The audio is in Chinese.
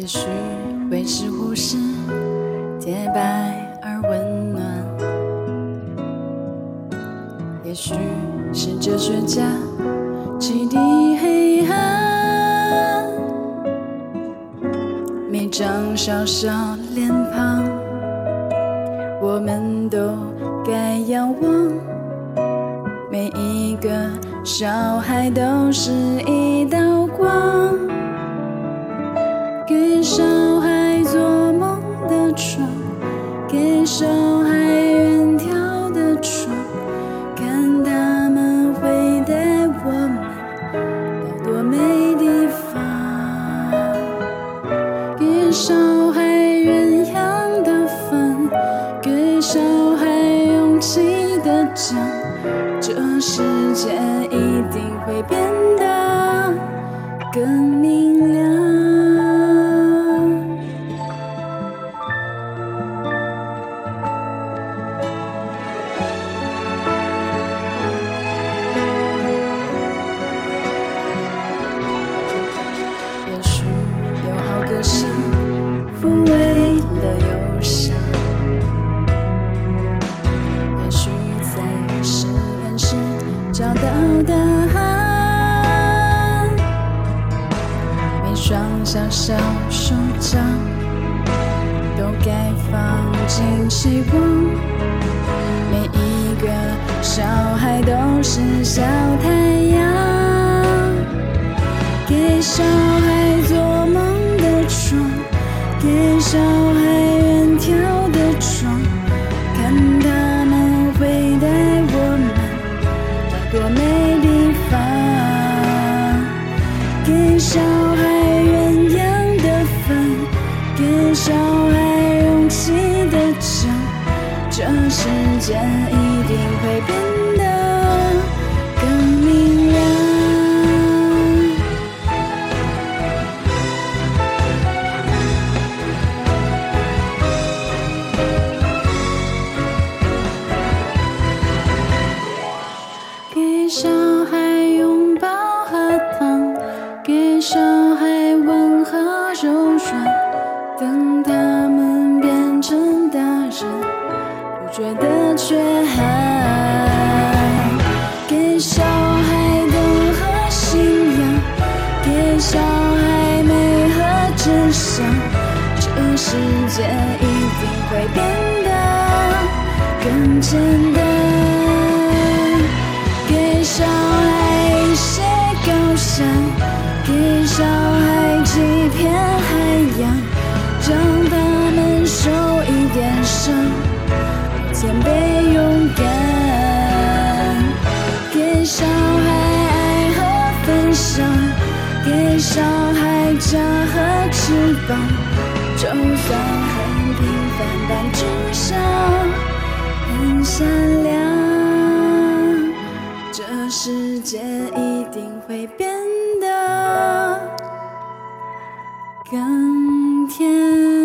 也许维持护士洁白而温暖，也许是哲学家启迪黑暗，每张小小脸庞，我们都该仰望，每一个小孩都是一道光。小孩鸳鸯的粉，给小孩勇气的讲，这世界一定会变得更明亮。的汗，每双小小手掌都该放进时光，每一个小孩都是小太阳。给小给小孩鸳鸯的饭，给小孩勇气的酒，这世界一定会变得小孩吻和柔软，等他们变成大人，不觉得缺憾。给小孩灯和信仰，给小孩美和真相，这世界一定会变得更简单。给小孩爱和分享，给小孩家和翅膀。就算很平凡，但至少很善良。这世界一定会变得更甜。